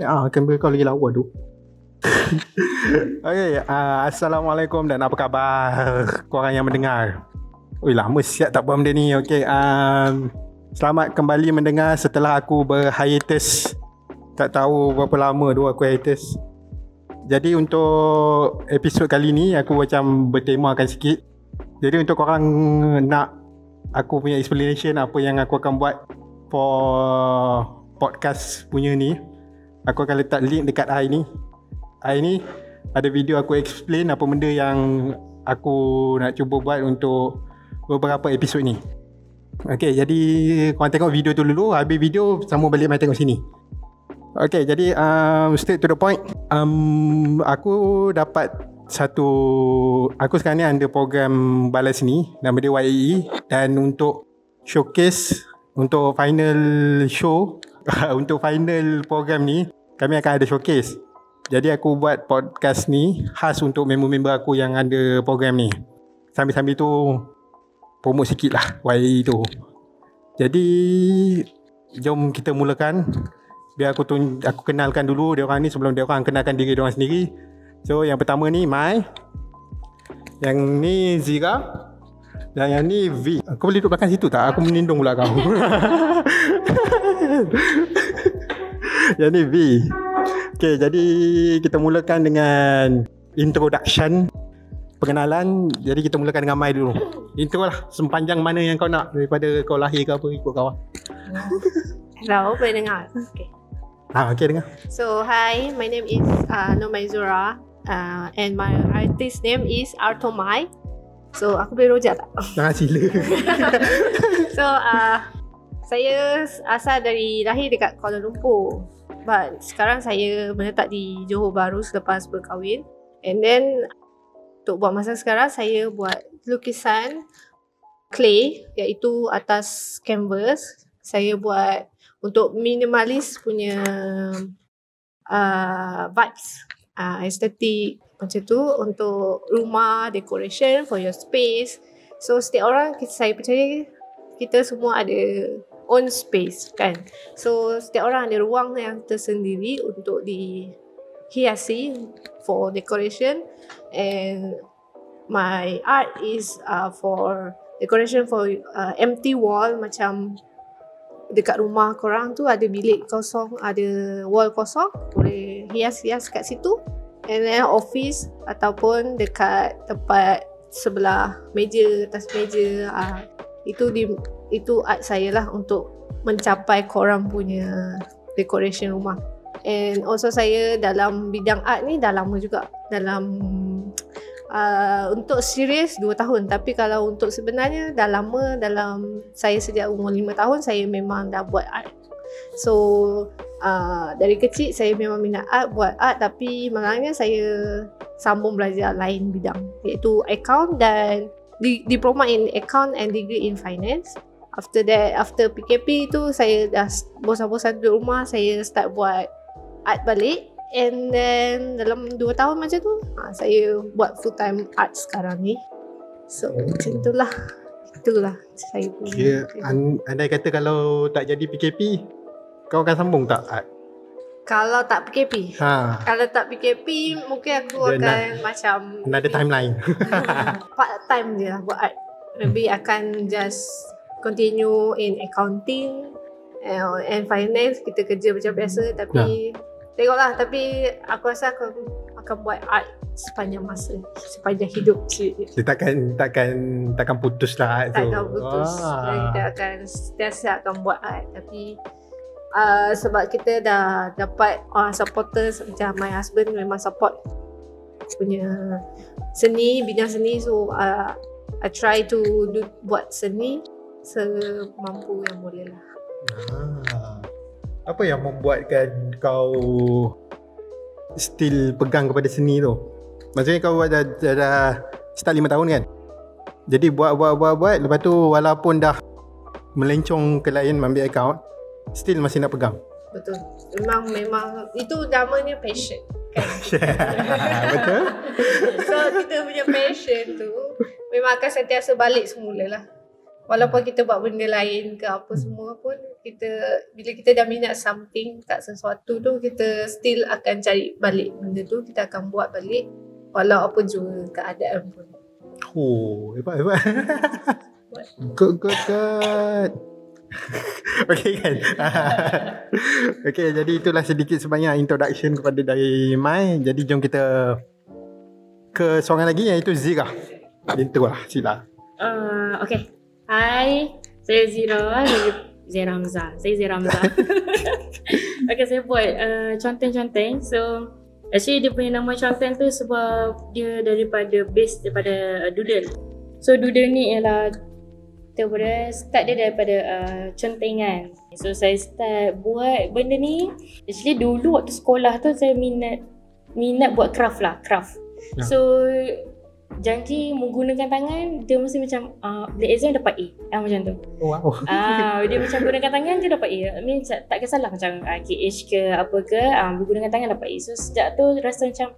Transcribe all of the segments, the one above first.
Ah, kamera kau lagi lawa tu. okay, uh, Assalamualaikum dan apa khabar korang yang mendengar. Ui, lama siap tak buat benda ni. Okay, um, selamat kembali mendengar setelah aku berhiatus. Tak tahu berapa lama tu aku hiatus. Jadi untuk episod kali ni aku macam bertemakan sikit. Jadi untuk korang nak aku punya explanation apa yang aku akan buat for podcast punya ni aku akan letak link dekat I ni. I ni ada video aku explain apa benda yang aku nak cuba buat untuk beberapa episod ni. Okay, jadi korang tengok video tu dulu. Habis video, sambung balik main tengok sini. Okay, jadi um, straight to the point. Um, Aku dapat satu Aku sekarang ni ada program balas ni. Nama dia YAE Dan untuk showcase Untuk final show Untuk final program ni Kami akan ada showcase Jadi aku buat podcast ni Khas untuk member-member aku yang ada program ni Sambil-sambil tu Promote sikit lah YAE tu Jadi Jom kita mulakan Biar aku tun- aku kenalkan dulu dia orang ni sebelum dia orang kenalkan diri dia orang sendiri. So yang pertama ni Mai. Yang ni Zira. Dan yang ni V. Kau boleh duduk belakang situ tak? Aku menindung pula kau. yang ni V. Okay, jadi kita mulakan dengan introduction pengenalan. Jadi kita mulakan dengan Mai dulu. Intro lah sepanjang mana yang kau nak daripada kau lahir ke apa ikut kau. lah. Hello, boleh dengar? Okay. Ah, okay dengar. So, hi, my name is uh, Nomai Zura uh, and my artist name is Artomai. So, aku boleh rojak tak? Jangan sila. so, uh, saya asal dari lahir dekat Kuala Lumpur. But sekarang saya menetap di Johor Bahru selepas berkahwin. And then, untuk buat masa sekarang, saya buat lukisan clay iaitu atas canvas. Saya buat untuk minimalis punya uh, vibes, uh, estetik macam tu untuk rumah, decoration for your space. So setiap orang saya percaya kita semua ada own space kan. So setiap orang ada ruang yang tersendiri untuk dihiasi for decoration and my art is uh, for decoration for uh, empty wall macam dekat rumah korang tu ada bilik kosong, ada wall kosong, boleh hias-hias kat situ. And then office ataupun dekat tempat sebelah meja, atas meja, uh, itu di itu art saya lah untuk mencapai korang punya decoration rumah. And also saya dalam bidang art ni dah lama juga. Dalam uh, untuk serius 2 tahun. Tapi kalau untuk sebenarnya dah lama dalam saya sejak umur 5 tahun saya memang dah buat art. So uh, dari kecil saya memang minat art buat art. Tapi malangnya saya sambung belajar lain bidang. Iaitu account dan di, diploma in account and degree in finance after that after PKP tu saya dah bosan-bosan duduk rumah saya start buat art balik. And then dalam 2 tahun macam tu ha, Saya buat full time art sekarang ni. So macam itulah. Itulah saya punya Kira an, andai kata kalau tak jadi PKP Kau akan sambung tak art? Kalau tak PKP Ha, Kalau tak PKP Mungkin aku Dia akan macam another timeline. Part time je lah buat art. Maybe akan just Continue in accounting uh, And finance Kita kerja macam biasa Tapi Tengoklah tapi aku rasa aku akan buat art sepanjang masa sepanjang hidup Dia takkan takkan takkan putus lah art tu? Takkan putus. Dan kita akan sentiasa akan buat art. Tapi uh, sebab kita dah dapat uh, supporters macam my husband memang support punya seni bidang seni. So uh, I try to do, buat seni semampu yang boleh lah ah. Apa yang membuatkan kau still pegang kepada seni tu? Maksudnya kau dah, dah, dah start 5 tahun kan? Jadi buat buat buat buat lepas tu walaupun dah melencong ke lain ambil account still masih nak pegang. betul memang memang itu namanya passion kan Betul? so kita punya passion tu memang akan sentiasa balik semula lah Walaupun kita buat benda lain ke apa semua pun kita bila kita dah minat something kat sesuatu tu kita still akan cari balik benda tu kita akan buat balik walau apa jua keadaan pun. Oh, hebat hebat. good good good. okay kan Okay jadi itulah sedikit sebanyak introduction kepada dari Mai Jadi jom kita ke seorang lagi iaitu Zira Itu lah sila Uh, okay. Hai, saya Zira dari Zira Hamzah. Saya Zira Hamzah. okay, saya buat uh, conteng-conteng. So, actually dia punya nama conteng tu sebab dia daripada base daripada uh, doodle. So, doodle ni ialah daripada start dia daripada uh, contengan. So, saya start buat benda ni. Actually, dulu waktu sekolah tu saya minat minat buat craft lah, craft. Ya. So, janji menggunakan tangan dia mesti macam uh, bila exam dapat A. Ah, macam tu. Wow. Ah dia macam gunakan tangan dia dapat A. I mean tak kisahlah macam uh, KH ke apa ke uh, menggunakan tangan dapat A. So sejak tu rasa macam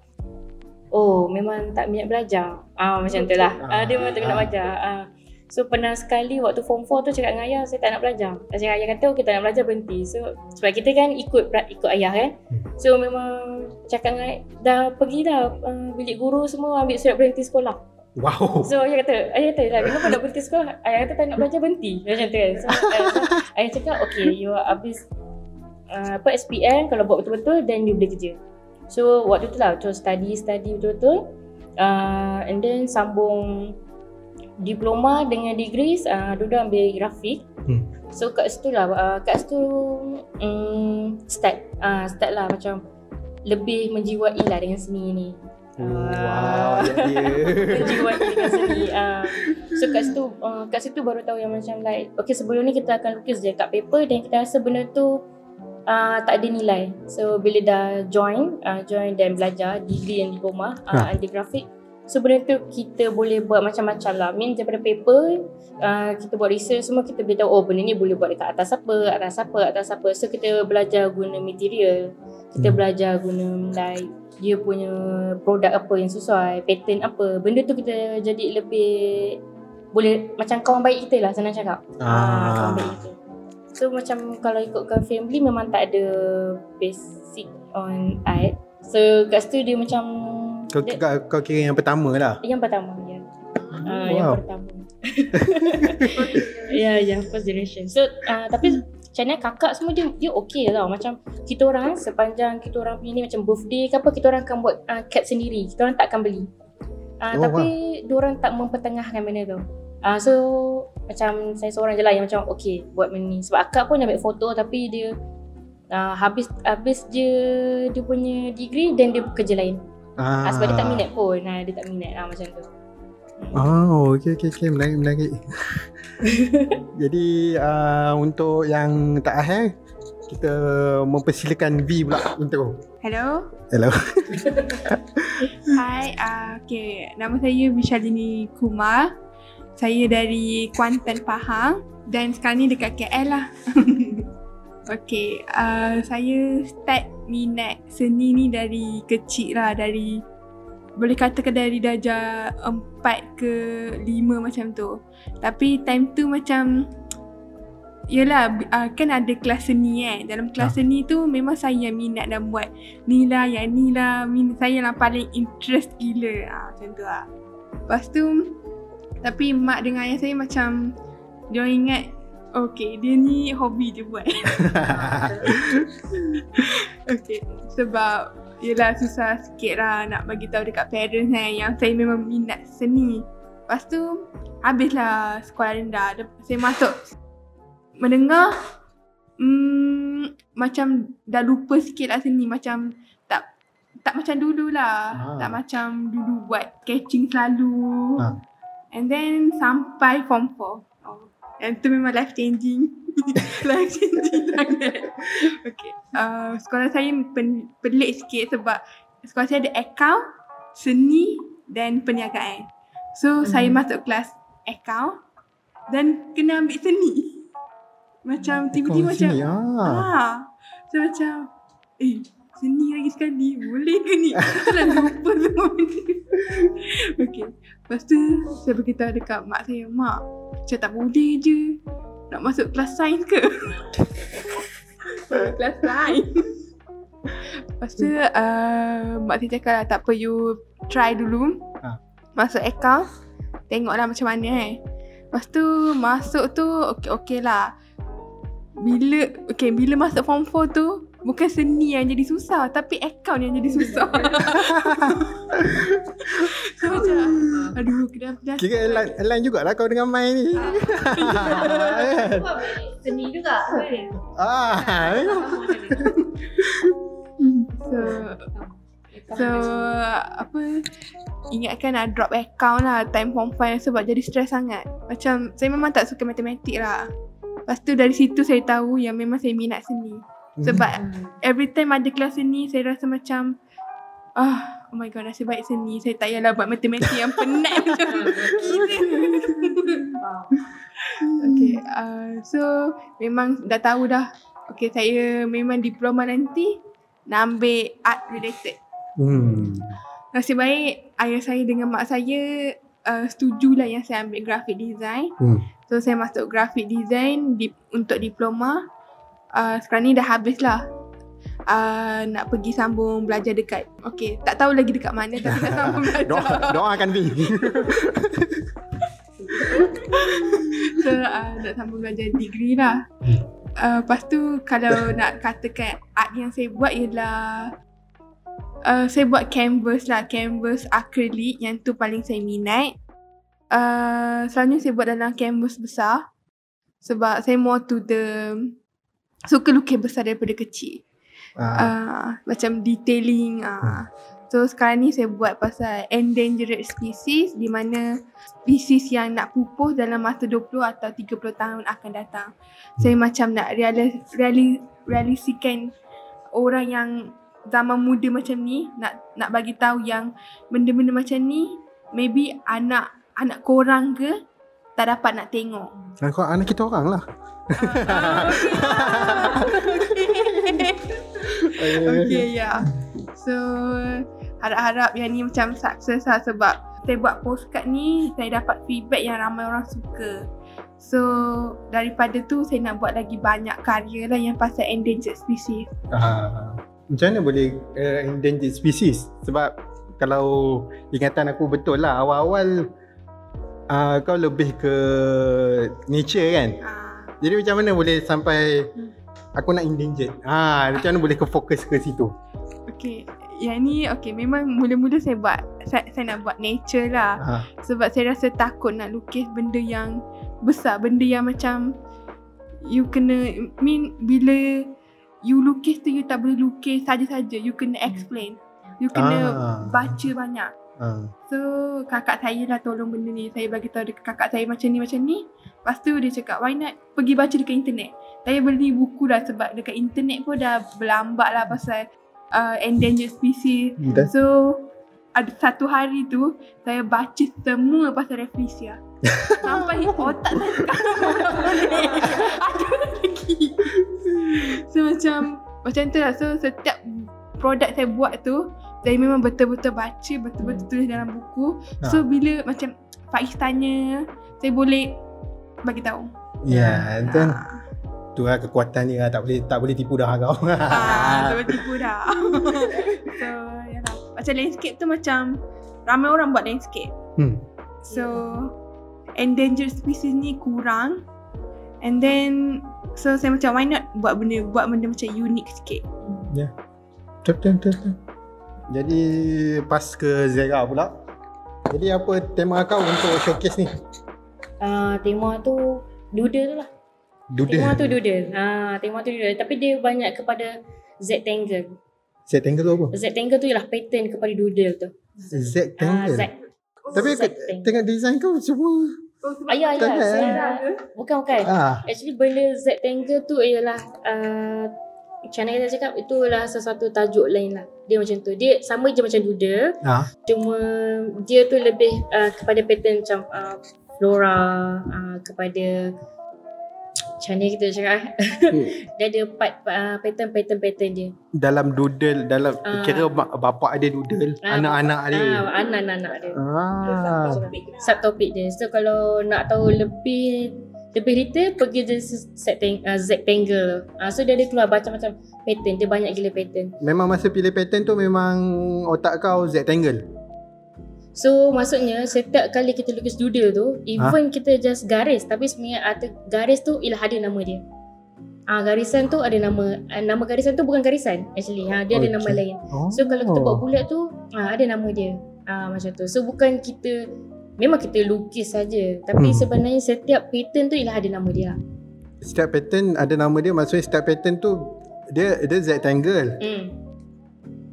oh memang tak minat belajar. Ah macam tu lah. Ah, dia memang tak minat belajar. ah So pernah sekali waktu form 4 tu cakap dengan ayah saya tak nak belajar. Saya ayah kata oh, kita nak belajar berhenti. So sebab kita kan ikut ikut ayah kan. So memang cakap dengan ayah, dah pergi dah uh, bilik guru semua ambil surat berhenti sekolah. Wow So ayah kata, ayah kata lah kenapa nak berhenti sekolah? Ayah kata tak nak belajar berhenti. Macam tu kan. So, ayah, cakap okay you habis uh, apa SPM kalau buat betul-betul then you boleh kerja. So waktu tu lah tu study study betul-betul. Uh, and then sambung diploma dengan degrees uh, dua ambil grafik. Hmm. So kat situ lah uh, kat situ um, start uh, start lah macam lebih menjiwai lah dengan seni ni. Wow ya. menjiwai dengan seni. Uh, so kat situ uh, kat situ baru tahu yang macam like okay sebelum ni kita akan lukis je kat paper dan kita rasa benda tu uh, tak ada nilai. So bila dah join uh, join dan belajar degree dan diploma uh, Ha. grafik So benda tu kita boleh buat macam-macam lah. Mean daripada paper uh, Kita buat research semua Kita boleh tahu Oh benda ni boleh buat dekat atas apa Atas apa Atas apa. So kita belajar guna material. Kita Hmm. belajar guna like Dia punya produk apa yang sesuai Pattern apa. Benda tu kita jadi lebih Boleh Macam kawan baik kita lah Senang cakap. Ah. kawan baik kita. So macam kalau ikutkan family Memang tak ada Basic on art. So kat situ dia macam Kau, dia- kau, kau kira yang pertama lah yang pertama ya. Uh, yang Wow. pertama. ya, yang first generation. So, uh, tapi channel kakak semua dia dia okey tau. Macam kita orang sepanjang kita orang punya ni macam birthday ke apa kita orang akan buat uh, cat sendiri. Kita orang tak akan beli. Uh, Oh, tapi dia orang tak mempertengahkan benda tu. Uh, so macam saya seorang je lah yang macam okey buat benda ni. Sebab akak pun ambil foto tapi dia uh, habis habis je dia punya degree dan dia kerja lain. Ah. Ah. sebab dia tak minat pun. Ah, dia tak minat ah, macam tu. Oh, okey okey okey menarik menarik. Jadi uh, untuk yang tak akhir kita mempersilakan V pula intro. Hello. Hello. Hai, uh, okay. Nama saya Vishalini Kumar. Saya dari Kuantan Pahang dan sekarang ni dekat KL lah. okay, uh, saya start minat seni ni dari kecil lah. Dari boleh katakan dari darjah 4 ke 5 macam tu. Tapi time tu macam Yelah, uh, kan ada kelas seni kan. Dalam kelas seni tu memang saya yang minat dan buat ni lah, yang ni lah. Min, saya lah paling interest gila. Ha, macam tu lah. Lepas tu, tapi mak dengan ayah saya macam, dia ingat, okay, dia ni hobi je buat. okay, sebab Yelah susah sikit lah nak bagi tahu dekat parents kan yang saya memang minat seni. Lepas tu habislah sekolah rendah. Saya masuk mendengar hmm, macam dah lupa sikit lah seni macam tak tak macam dulu lah. Ah. Tak macam dulu buat catching selalu. Ah. And then sampai form 4. Yang tu memang life changing. life changing sangat. Okay. Uh, sekolah saya pen, pelik sikit sebab sekolah saya ada account, seni dan perniagaan. So hmm. saya masuk kelas account dan kena ambil seni. Macam tiba-tiba macam ah. ah. So macam eh seni lagi sekali. Boleh ke ni? Saya lupa semua benda. Okay. Lepas tu saya beritahu dekat mak saya. Mak, saya tak boleh je. Nak masuk kelas sains ke? kelas sains. Lepas tu uh, mak saya cakap lah, tak apa you try dulu. Ha. Masuk account. Tengoklah macam mana eh. Lepas tu masuk tu okey-okey lah. Bila okay, bila masuk form 4 tu bukan seni yang jadi susah tapi account yang jadi susah. so macam aduh kenapa dah Kira align, align jugalah kau dengan Mai ni. Seni juga kan? ah, So So apa Ingatkan nak drop account lah Time form 5 Sebab jadi stres sangat. Macam Saya memang tak suka matematik lah. Lepas tu dari situ saya tahu Yang memang saya minat seni Sebab Every time ada kelas seni Saya rasa macam Ah, oh my god, nasib baik seni. Saya tak payahlah buat matematik yang penat macam okay, uh, so memang dah tahu dah. Okay, saya memang diploma nanti nak ambil art related. Hmm. Nasib baik ayah saya dengan mak saya uh, setujulah yang saya ambil graphic design. Hmm. So saya masuk graphic design di, untuk diploma. Uh, sekarang ni dah habis lah. Uh, nak pergi sambung belajar dekat. Okay tak tahu lagi dekat mana Tapi nak sambung belajar. Doa, doakan ni. So uh, nak sambung belajar degree lah. Uh, Lepas tu kalau nak katakan art yang saya buat ialah uh, Saya buat canvas lah. Canvas acrylic yang tu paling saya minat. Uh, Selalunya saya buat dalam canvas besar. Sebab saya more to the Suka lukis besar daripada kecil Ah, uh, Macam detailing uh. So sekarang ni saya buat pasal endangered species di mana spesies yang nak pupus dalam masa 20 atau 30 tahun akan datang. Saya macam nak realis, realis, realisikan orang yang zaman muda macam ni nak nak bagi tahu yang benda-benda macam ni maybe anak anak korang ke tak dapat nak tengok. Nah, kau anak kita orang lah. Okay, ya. Yeah. So, harap-harap yang ni macam sukses lah sebab saya buat postcard ni, saya dapat feedback yang ramai orang suka. So, daripada tu saya nak buat lagi banyak karya lah yang pasal endangered species. Ah, macam mana boleh uh, endangered species? Sebab kalau ingatan aku betul lah awal-awal uh, kau lebih ke nature kan. Ah, Jadi macam mana boleh sampai aku nak endangered? Ah, macam mana boleh ke fokus ke situ? okay. Yang ni, okay, memang mula-mula saya buat, saya, saya nak buat nature lah. Ah, Sebab saya rasa takut nak lukis benda yang besar, benda yang macam you kena, mean bila you lukis tu you tak boleh lukis saja-saja, you kena explain. You kena Ah. baca banyak. Ah. So kakak saya lah tolong benda ni. Saya bagi tahu dekat kakak saya macam ni macam ni. Lepas tu dia cakap why not pergi baca dekat internet. Saya beli buku dah sebab dekat internet pun dah berlambat lah pasal uh, endangered species. Dan So ada satu hari tu saya baca semua pasal Rafflesia. Sampai otak saya ada lagi. So macam macam tu lah. So setiap produk saya buat tu saya memang betul-betul baca, betul-betul tulis dalam buku. So bila macam Faiz tanya, saya boleh bagi tahu. Ya, dan Ah, tu lah kekuatan dia lah. tak boleh tak boleh tipu dah kau. ah, sampai tipu dah. so, yalah. Macam landscape tu macam ramai orang buat landscape. Hmm. So endangered species ni kurang and then so saya macam why not buat benda buat benda macam unik sikit. Betul betul betul. betul. Jadi pas ke Zera pula. Jadi apa tema kau untuk showcase ni? Uh, tema tu doodle tu lah. Doodle. Tema tu doodle. Ha, tema tu doodle. Tapi dia banyak kepada Z-tangle. Rectangle tu apa? Z-tangle tu ialah pattern kepada doodle tu. Ah, Rectangle. Z. Tapi kat, Z-tangle. tengok design kau semua. Ah. Tak ada, Saya- Bukan, bukan. Ah, Actually benda Z-tangle tu ialah uh, macam mana kita cakap itu adalah sesuatu tajuk lain lah. Dia macam tu. Dia sama je macam doodle. ah. Cuma dia tu lebih uh, kepada pattern macam uh, flora uh, kepada macam ni kita cakap eh. dia ada part uh, pattern pattern pattern dia Dalam doodle Dalam Ah. Kira bapak ada doodle Ah, Anak-anak dia ah, anak-anak dia ah. subtopik dia so kalau nak tahu lebih lebih detail pergi je setting uh, rectangle uh, so dia ada keluar macam-macam pattern dia banyak gila pattern. Memang masa pilih pattern tu Memang Otak kau rectangle So maksudnya setiap kali kita lukis doodle tu Even kita just garis Tapi sebenarnya atas garis tu ialah ada nama dia. Ah Garisan tu ada nama ah, Nama garisan tu bukan garisan actually. Ha, Dia ada Okay. nama lain. Oh. So kalau kita buat bulat tu ah, Ada nama dia. Ah, Macam tu. So bukan kita Memang kita lukis saja Hmm. Tapi sebenarnya setiap pattern tu ialah ada nama dia Setiap pattern Ada nama dia Maksudnya setiap pattern tu Dia dia rectangle hmm.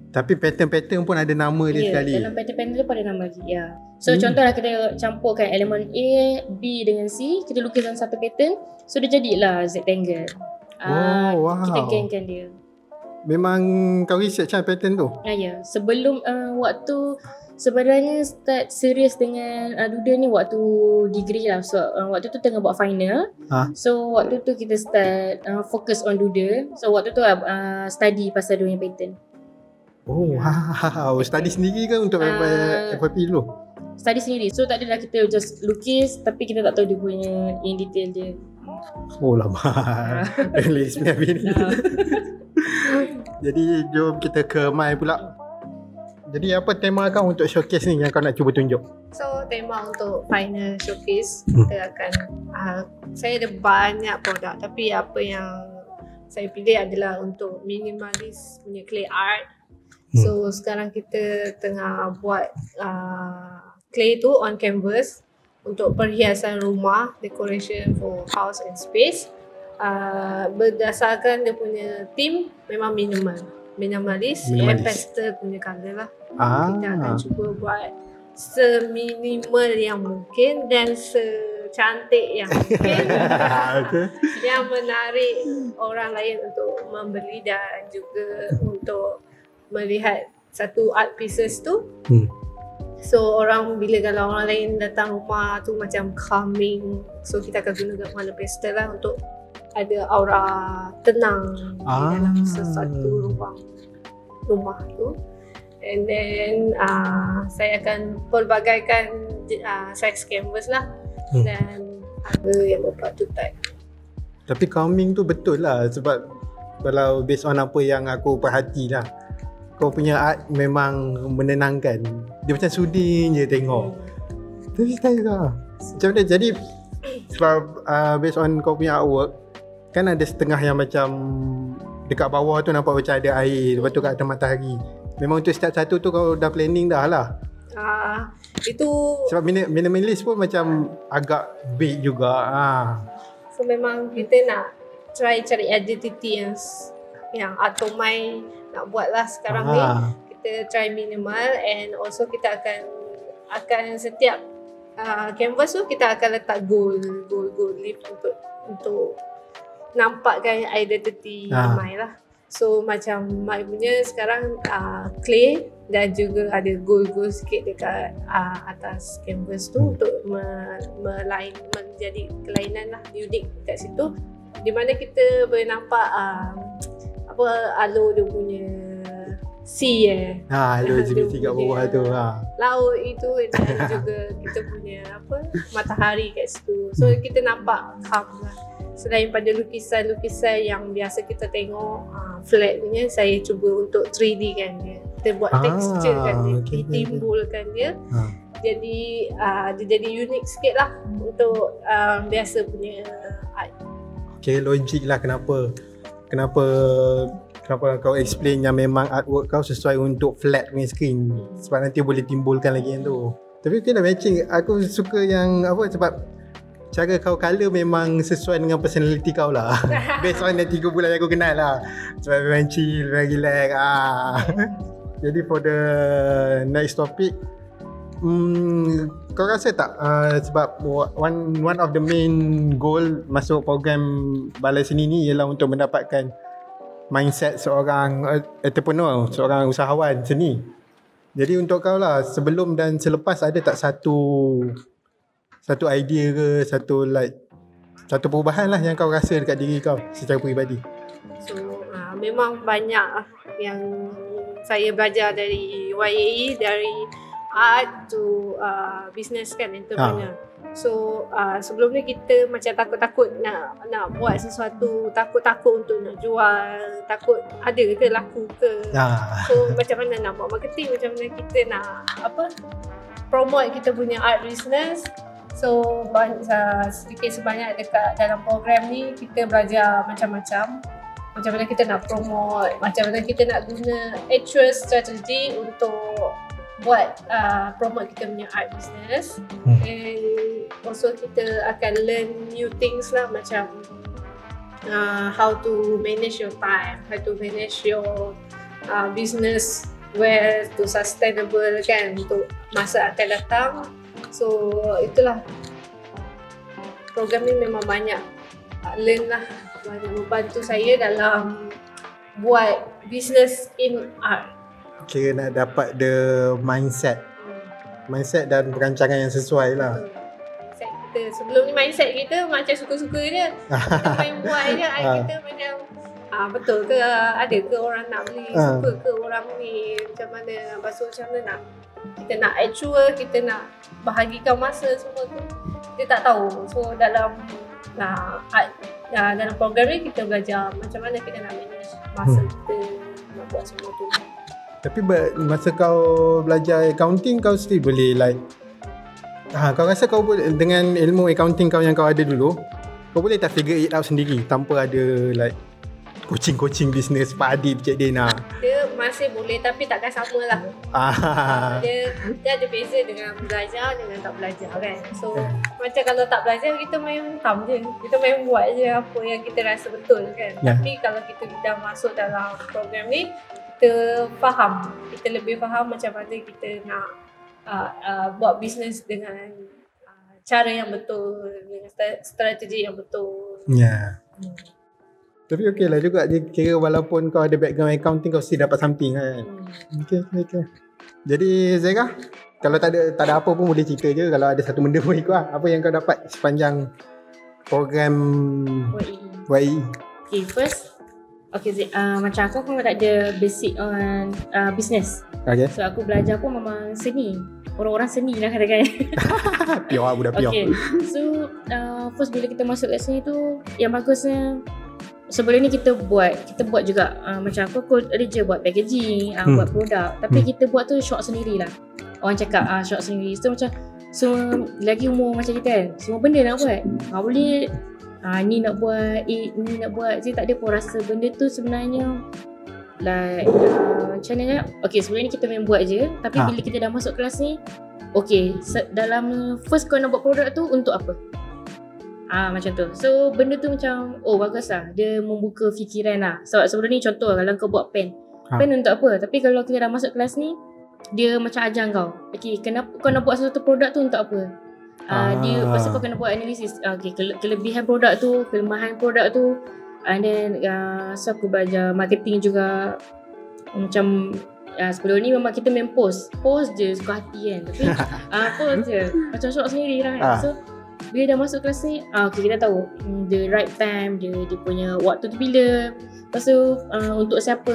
Tapi pattern-pattern pun ada nama dia Ya, sekali dalam pattern-pattern tu pada nama lagi. Ya. So Hmm. hmm. contohlah kita campurkan elemen A, B dengan C, kita lukis dalam satu pattern, so dia jadilah rectangle. Ah, Oh, wow. Kita gangkan dia. Memang kau research kan pattern tu Ah, ya. Sebelum uh, waktu sebenarnya start serius dengan uh, Doodle ni waktu degree lah. So uh, waktu tu tengah buat final. Ha? So waktu tu kita start uh, focus on Doodle. So waktu tu uh, study pasal dia punya pattern. Oh wow Study sendiri ke Untuk Ah. FYP dulu Study sendiri. So tak adalah kita just lukis tapi kita tak tahu dia punya in detail dia. Oh lama List ni habis ni Jadi jom kita ke Mai pula Jadi apa tema kau untuk showcase ni Yang kau nak cuba tunjuk So tema untuk final showcase Hmm. kita akan uh, saya ada banyak produk tapi apa yang saya pilih adalah untuk minimalis punya clay art. Hmm. So sekarang kita tengah buat uh, clay tu on canvas untuk perhiasan rumah, decoration for house and space. Uh, berdasarkan dia punya theme memang minimal. Minimalis, Minimalis. pastel punya colour lah Ah, kita akan cuba buat seminimal yang mungkin dan secantik yang mungkin okay. yang menarik orang lain untuk membeli dan juga untuk melihat satu art pieces tu Hmm. so orang bila kalau orang lain datang rumah tu macam calming so kita akan gunakan warna pastel lah untuk ada aura tenang Ah. di dalam sesuatu ruang rumah tu. And then uh, saya akan pelbagaikan uh, size canvas lah. Hmm. dan ada yang berpatutan Tapi calming tu betul lah Sebab Kalau based on apa yang aku perhati lah Kau punya art memang menenangkan. Dia macam sudi je tengok. Tapi style lah. Macam mana? Jadi Sebab uh, based on kau punya artwork Kan ada setengah yang macam Dekat bawah tu nampak macam ada air Lepas tu kat atas matahari Memang untuk setiap satu tu kau dah planning dah lah uh, itu Sebab minim- minimalist pun macam agak big juga ah. so memang kita nak try cari identity yang yang Atomai nak buat lah sekarang ni ah. kita try minimal and also kita akan akan setiap uh, canvas tu kita akan letak goal goal goal leaf untuk untuk nampakkan identity Ah. ah. Mai lah. So macam Mai punya sekarang uh, clay dan juga ada goal-goal sikit dekat uh, atas canvas tu Hmm. untuk me- melain menjadi kelainan lah unik kat situ di mana kita boleh nampak uh, apa alur dia punya sea eh Ha, Dia LGBT kat bawah tu ha. laut itu dan juga kita punya apa matahari kat situ. So kita nampak calm lah. Selain pada lukisan-lukisan yang biasa kita tengok uh, flat punya, saya cuba untuk 3D kan dia. Kita buat Ah, texture kan dia, okay, kita okay, dia. Ha. Jadi uh, dia jadi unik sikit lah untuk uh, biasa punya art. Okay, logik lah kenapa kenapa kenapa kau explain yang memang artwork kau sesuai untuk flat punya screen sebab nanti boleh timbulkan lagi yang tu. Tapi okay lah matching. Aku suka yang apa sebab cara kau colour memang sesuai dengan personality kau lah. Based on yang 3 bulan yang aku kenal lah. Sebab memang chill, memang relax. Ah. Jadi for the next topic Hmm, kau rasa tak uh, sebab one one of the main goal masuk program balai seni ni ialah untuk mendapatkan mindset seorang entrepreneur, seorang usahawan seni. Jadi untuk kau lah sebelum dan selepas ada tak satu satu idea ke satu like Satu perubahan lah yang kau rasa dekat diri kau secara peribadi. So uh, memang banyak lah yang saya belajar dari YAE dari art to uh, business kan entrepreneur. So uh, sebelum ni kita macam takut-takut nak nak buat sesuatu, takut-takut untuk nak jual, takut ada ke laku ke. Ah. So macam mana nak buat marketing, macam mana kita nak apa promote kita punya art business. So uh, sedikit sebanyak dekat dalam program ni kita belajar macam-macam macam mana kita nak promote, macam mana kita nak guna actual strategy untuk buat uh, promote kita punya art business Hmm. and also kita akan learn new things lah macam uh, how to manage your time, how to manage your uh, business where to sustainable kan untuk masa akan datang. So itulah program ni memang banyak learn lah banyak membantu saya dalam buat business in art. Kira nak dapat the mindset. Mindset dan perancangan yang sesuai lah. Mindset kita sebelum ni mindset kita macam suka-suka je. Kita main buat je Ah. kita macam ah betul ke ada ke orang nak beli Ah. suka ke orang ni macam mana lepas tu macam mana nak kita nak actual kita nak bahagikan masa semua tu. Kita tak tahu. So dalam nah, art, nah, dalam program ni kita belajar macam mana kita nak manage masa Hmm. kita nak buat semua tu. Tapi masa kau belajar accounting kau still boleh like ha, kau rasa kau boleh dengan ilmu accounting kau yang kau ada dulu kau boleh tak figure it out sendiri tanpa ada like coaching-coaching bisnes Pak Adib Cik Dena? Dia masih boleh tapi takkan sama lah. Ah, dia, dia ada beza dengan belajar dengan tak belajar kan. So Hmm. macam kalau tak belajar kita main tam je. Kita main buat je apa yang kita rasa betul kan. Ya. tapi kalau kita dah masuk dalam program ni kita faham. Kita lebih faham macam mana kita nak uh, uh, buat bisnes dengan uh, cara yang betul dengan strategi yang betul. Ya. Hmm. Tapi okey lah juga dia kira walaupun kau ada background accounting kau still dapat something kan Hmm. okey okey jadi Zera kalau tak ada tak ada apa pun boleh cerita je kalau ada satu benda pun ikut lah apa yang kau dapat sepanjang program YE Okay, first Okay, uh, macam aku pun tak ada basic on uh, business. okey So aku belajar pun memang seni. Orang-orang seni lah katakan. pure lah budak pure Okay, so uh, first bila kita masuk kat sini tu, yang bagusnya sebelum ni kita buat, kita buat juga uh, macam aku aku ada je buat packaging, uh, Hmm. buat produk. Tapi Hmm. kita buat tu shop sendirilah. Orang cakap uh, shop sendiri. So macam so lagi umur macam kita kan, semua benda nak buat. Uh, boleh uh, ni nak buat, eh, ni nak buat. Saya tak ada pun rasa benda tu sebenarnya like uh, macam mana cakap? Okay sebelum ni kita main buat je Tapi Ha. bila kita dah masuk kelas ni Okay se- dalam first kau nak buat produk tu untuk apa? Ah macam tu. So benda tu macam oh bagus lah. Dia membuka fikiran lah. Sebab sebelum ni contoh kalau kau buat pen. Ha. Pen untuk apa? Tapi kalau kita dah masuk kelas ni dia macam ajar kau. Okay kenapa kau nak buat sesuatu produk tu untuk apa? Ah, dia Ah. pasal kau kena buat analisis. Ah, okay kele- kelebihan produk tu, kelemahan produk tu. And then uh, so aku belajar marketing juga macam uh, sebelum ni memang kita main post. Post je suka hati kan. Tapi ah post je. Macam shop sendiri lah kan. Ah. So bila dah masuk kelas ni, ah, okay, kita tahu mm, the right time, dia, dia punya waktu tu bila. Lepas tu uh, untuk siapa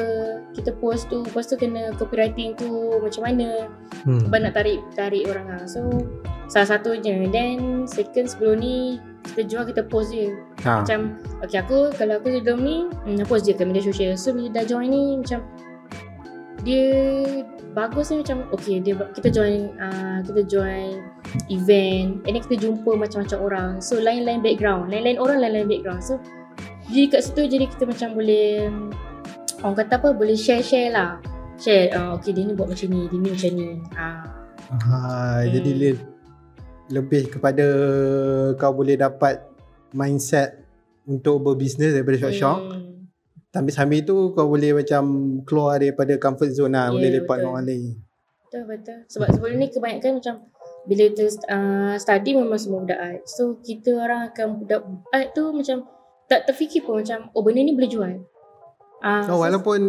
kita post tu, lepas tu kena copywriting tu macam mana. hmm. Sebab nak tarik tarik orang lah. So salah satunya. Then second sebelum ni kita jual kita post je. ha. Macam okay aku kalau aku sebelum ni mm, post je ke media sosial. So bila dah join ni macam dia bagus ni macam okay dia kita join uh, kita join event and then kita jumpa macam-macam orang. So lain-lain background, lain-lain orang lain-lain background. So jadi kat situ jadi kita macam boleh orang kata apa boleh share-share lah. Share uh, okay dia ni buat macam ni, dia ni macam ni. Ah Ha, Hmm. jadi le- lebih kepada kau boleh dapat mindset untuk berbisnes daripada shop-shop. Hmm. Tapi sambil tu kau boleh macam keluar daripada comfort zone lah. Ya, boleh lepak dengan orang lain. Betul betul. Sebab sebelum ni kebanyakan macam bila kita uh, study memang semua budak art. So kita orang akan budak art tu macam tak terfikir pun macam oh benda ni boleh jual. Ah, Oh, so- walaupun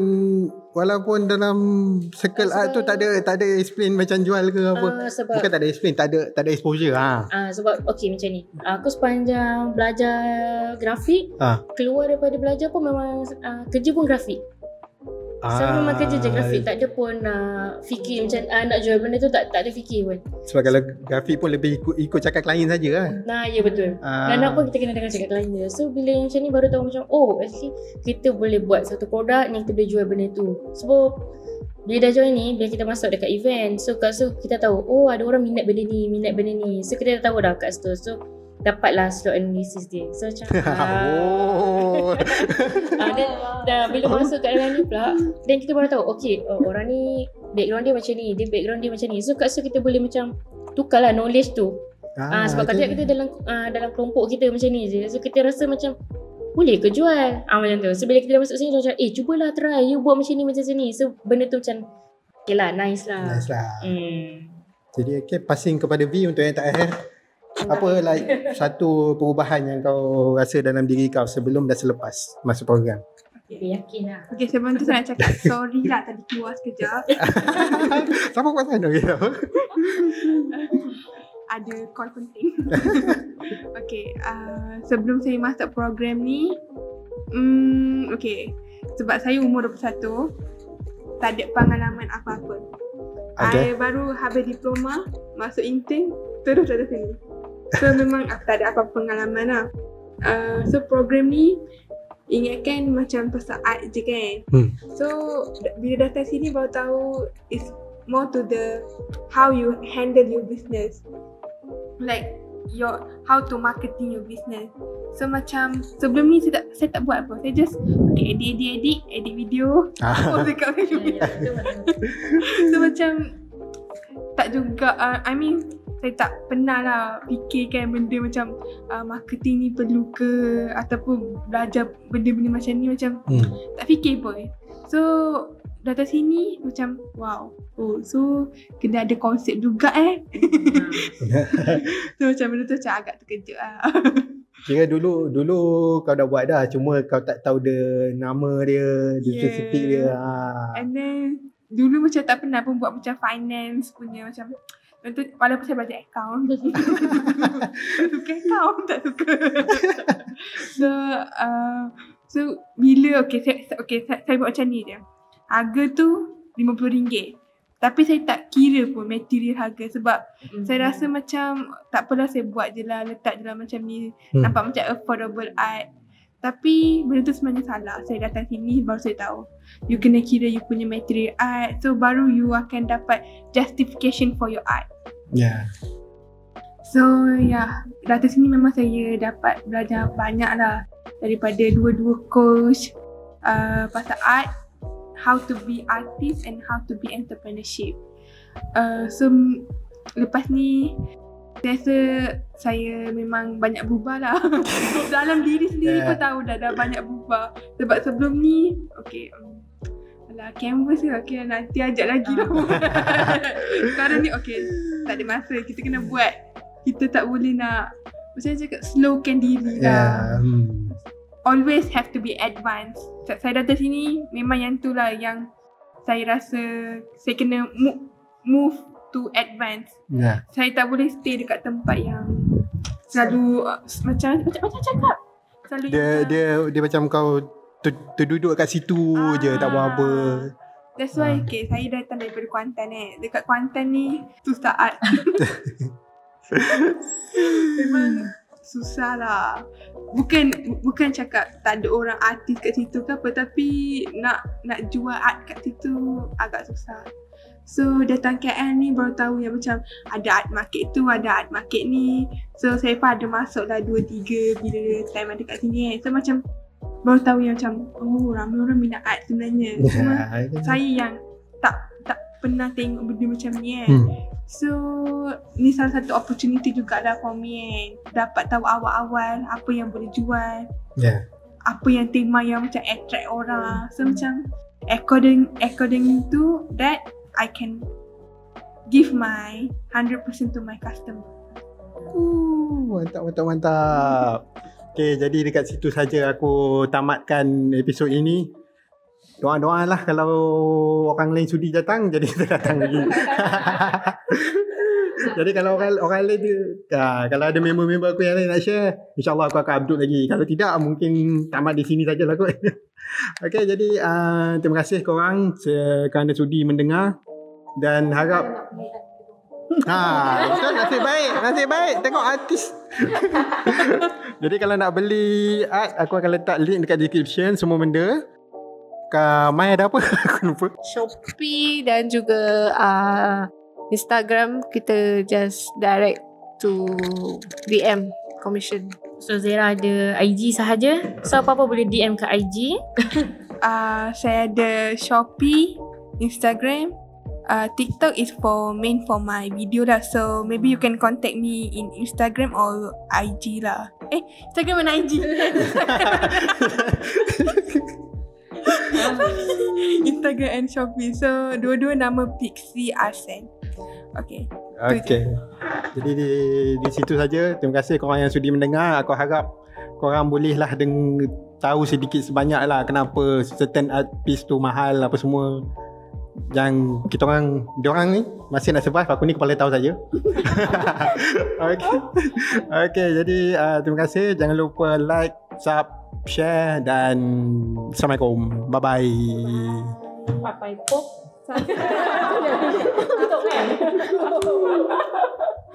walaupun dalam circle Ah, art tu sebab- tak ada tak ada explain macam jual ke apa. Ah, sebab Bukan tak ada explain, tak ada tak ada exposure ha. Ah sebab okey macam ni. Aku sepanjang belajar grafik, Ah. keluar daripada belajar pun memang uh, kerja pun grafik. So memang kerja je grafik, tak ada pun uh, fikir macam uh, nak jual benda tu tak tak ada fikir pun. Sebab kalau grafik pun lebih ikut ikut cakap klien saja kan. Nah, ya betul. Ah. Dan nak pun kita kena dengar cakap klien je. So bila yang macam ni baru tahu macam oh actually kita boleh buat satu produk ni kita boleh jual benda tu. Sebab bila dah join ni, bila kita masuk dekat event, so kat situ kita tahu, oh ada orang minat benda ni, minat benda ni. So kita dah tahu dah kat situ. So dapatlah slot analysis dia. So macam ah, oh. ah, dan, dah bila masuk kat dalam ni pula, dan kita baru tahu, okay oh, orang ni background dia macam ni, dia background dia macam ni. So kat situ kita boleh macam tukarlah knowledge tu. Ah, sebab kadang kita dalam ah, dalam kelompok kita macam ni je. So kita rasa macam boleh ke jual? Ah macam tu. So bila kita dah masuk sini macam eh cubalah try you buat macam ni macam sini. So benda tu macam okay lah nice lah. Nice lah. Hmm. Jadi okay, passing kepada V untuk yang tak eh. Apa like satu perubahan yang kau rasa dalam diri kau sebelum dan selepas masuk program? Okay, yakin lah. Okay sebelum tu saya nak cakap sorry lah tadi keluar sekejap. Siapa buat sana gitu? Ada call penting. okay, uh, sebelum saya masuk program ni, um, okay, sebab saya umur 21, tak ada pengalaman apa-apa. Okay. I baru habis diploma, masuk intern, terus ada sini. So memang aku tak ada apa pengalaman lah. Uh, so program ni ingatkan macam pasal art je kan. Hmm. So bila datang sini baru tahu is more to the how you handle your business. Like your how to marketing your business. So macam sebelum ni saya tak saya tak buat apa. Saya just okay, edit edit edit edit video. Ah. Post dekat social Ya, ya. So macam tak juga uh, I mean saya tak pernah lah fikirkan benda macam uh, marketing ni perlu ke ataupun belajar benda-benda macam ni macam Hmm. tak fikir pun. So datang sini macam wow. Oh so kena ada konsep juga eh. so macam benda tu macam agak terkejut lah. Kira dulu dulu kau dah buat dah cuma kau tak tahu dia nama dia, dia Yeah. spesifik dia. Ha. And then dulu macam tak pernah pun buat macam finance punya macam Contoh, walaupun saya belajar account. Suka account, tak suka. So, uh, so bila, okay, saya, okay saya, saya buat macam ni je Harga tu RM50. Tapi saya tak kira pun material harga Sebab Hmm. saya rasa macam tak apalah saya buat je lah, letak je lah macam ni. Hmm. Nampak macam affordable art Tapi benda tu sebenarnya salah. Saya datang sini baru saya tahu. You kena kira you punya material art. So baru you akan dapat justification for your art. Ya. So ya, yeah, datang sini memang saya dapat belajar banyak lah. Daripada dua-dua coach uh, Pasal art How to be artist and how to be entrepreneurship. Uh, So lepas ni saya rasa saya memang banyak berubah lah. Dalam diri sendiri Yeah. pun tahu dah, dah banyak berubah Sebab sebelum ni Okay um, Alah canvas ke? Okay nanti ajak lagi lah. Sekarang ni okay Tak ada masa. Kita kena buat. Kita tak boleh nak Macam mana cakap slowkan diri lah. Hmm. Always have to be advanced. Sa- Saya datang sini memang yang tu lah yang Saya rasa saya kena move, move to advance Ya. saya tak boleh stay dekat tempat yang selalu uh, macam macam macam cakap selalu Dia yang, dia dia macam kau ter, terduduk kat situ Ah. je tak buat apa. that's why Ah. okay, saya datang daripada Kuantan eh dekat Kuantan ni susah art memang susah lah bukan bukan cakap tak ada orang artis kat situ ke apa tapi nak nak jual art kat situ agak susah So datang KL ni baru tahu yang macam ada art market tu, ada art market ni. So saya pun ada masuk lah 2-3 bila time ada kat sini kan. So macam baru tahu yang macam oh ramai orang minat art sebenarnya. Cuma Ya. saya yang tak tak pernah tengok benda macam ni kan. Hmm. So ni salah satu opportunity jugalah for me kan. Dapat tahu awal-awal apa yang boleh jual, Ya. apa yang tema yang macam attract orang. So macam according according to that I can give my 100% to my customer. Uh, mantap mantap mantap. Okay, jadi dekat situ saja aku tamatkan episod ini. doa-doa lah kalau orang lain sudi datang jadi kita datang lagi. jadi kalau orang orang lain tu ah, kalau ada member-member aku yang lain nak share, insya-Allah aku akan upload lagi. Kalau tidak mungkin tamat di sini sajalah kot. Okey jadi uh, terima kasih korang kerana sudi mendengar dan harap Ha, betul nasib baik, nasib baik tengok artis. Jadi kalau nak beli art aku akan letak link dekat description semua benda. Ka Mai ada apa? aku lupa. Shopee dan juga uh, Instagram kita just direct to DM commission. So Zera ada IG sahaja. So apa-apa boleh DM ke IG. Uh, saya ada Shopee, Instagram, uh, TikTok is for main for my video lah. So maybe you can contact me in Instagram or IG lah. Eh, Instagram and IG. Instagram and Shopee. So dua-dua nama Pixie Arsen. Okay. Okey. Jadi di, di situ saja. Terima kasih korang yang sudi mendengar. Aku harap korang bolehlah deng tahu sedikit sebanyak lah kenapa certain art piece tu mahal apa semua yang kita orang dia orang ni masih nak survive aku ni kepala tahu saja. okay. okay jadi uh, terima kasih jangan lupa like, sub, share dan assalamualaikum. Bye bye. Bye bye. Tutup kan.